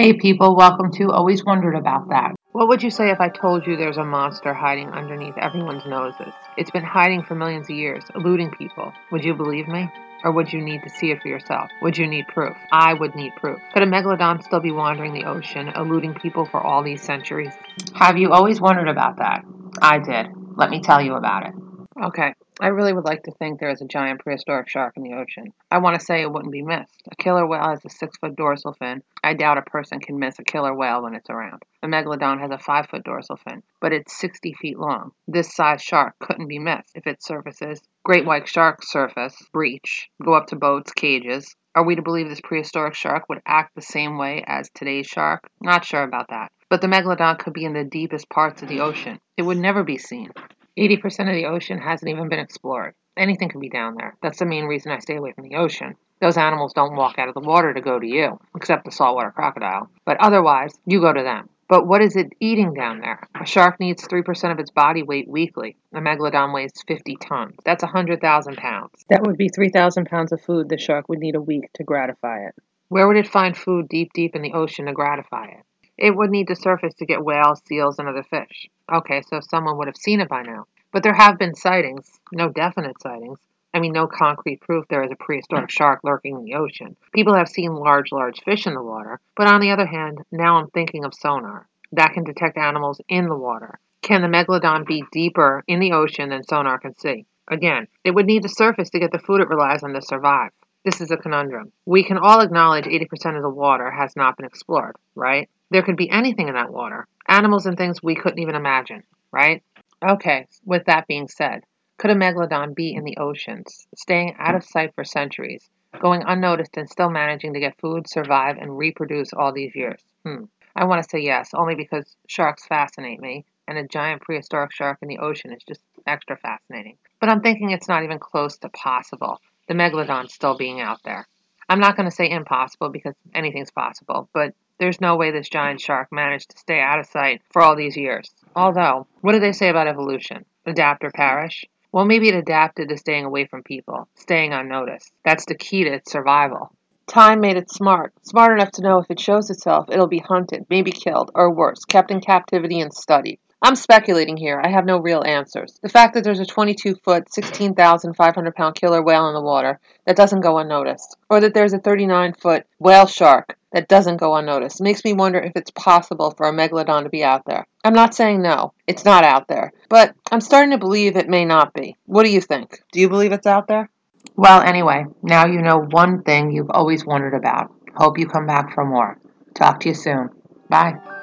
Hey people, welcome to Always Wondered About That. What would you say if I told you there's a monster hiding underneath everyone's noses? It's been hiding for millions of years, eluding people. Would you believe me? Or would you need to see it for yourself? Would you need proof? I would need proof. Could a megalodon still be wandering the ocean, eluding people for all these centuries? Have you always wondered about that? I did. Let me tell you about it. Okay, I really would like to think there is a giant prehistoric shark in the ocean. I want to say it wouldn't be missed. A killer whale has a six foot dorsal fin. I doubt a person can miss a killer whale when it's around. A megalodon has a five foot dorsal fin, but it's 60 feet long. This size shark couldn't be missed if it surfaces. Great white sharks surface, breach, go up to boats, cages. Are we to believe this prehistoric shark would act the same way as today's shark? Not sure about that. But the megalodon could be in the deepest parts of the ocean. It would never be seen. 80% of the ocean hasn't even been explored. Anything can be down there. That's the main reason I stay away from the ocean. Those animals don't walk out of the water to go to you, except the saltwater crocodile. But otherwise, you go to them. But what is it eating down there? A shark needs 3% of its body weight weekly. A megalodon weighs 50 tons. That's 100,000 pounds. That would be 3,000 pounds of food the shark would need a week to gratify it. Where would it find food deep, deep in the ocean to gratify it? It would need to surface to get whales, seals, and other fish. Okay, so someone would have seen it by now. But there have been sightings, no definite sightings. I mean, no concrete proof there is a prehistoric hmm. shark lurking in the ocean. People have seen large, large fish in the water, but on the other hand, now I'm thinking of sonar. That can detect animals in the water. Can the megalodon be deeper in the ocean than sonar can see? Again, it would need to surface to get the food it relies on to survive. This is a conundrum. We can all acknowledge 80% of the water has not been explored, right? There could be anything in that water. Animals and things we couldn't even imagine, right? Okay, with that being said, could a megalodon be in the oceans, staying out of sight for centuries, going unnoticed and still managing to get food, survive, and reproduce all these years? Hmm. I want to say yes, only because sharks fascinate me, and a giant prehistoric shark in the ocean is just extra fascinating. But I'm thinking it's not even close to possible, the megalodon still being out there. I'm not going to say impossible because anything's possible, but there's no way this giant shark managed to stay out of sight for all these years. Although, what do they say about evolution? Adapt or perish? Well, maybe it adapted to staying away from people, staying unnoticed. That's the key to its survival. Time made it smart, smart enough to know if it shows itself, it'll be hunted, maybe killed, or worse, kept in captivity and studied. I'm speculating here. I have no real answers. The fact that there's a 22 foot, 16,500 pound killer whale in the water that doesn't go unnoticed, or that there's a 39 foot whale shark that doesn't go unnoticed, makes me wonder if it's possible for a megalodon to be out there. I'm not saying no, it's not out there, but I'm starting to believe it may not be. What do you think? Do you believe it's out there? Well, anyway, now you know one thing you've always wondered about. Hope you come back for more. Talk to you soon. Bye.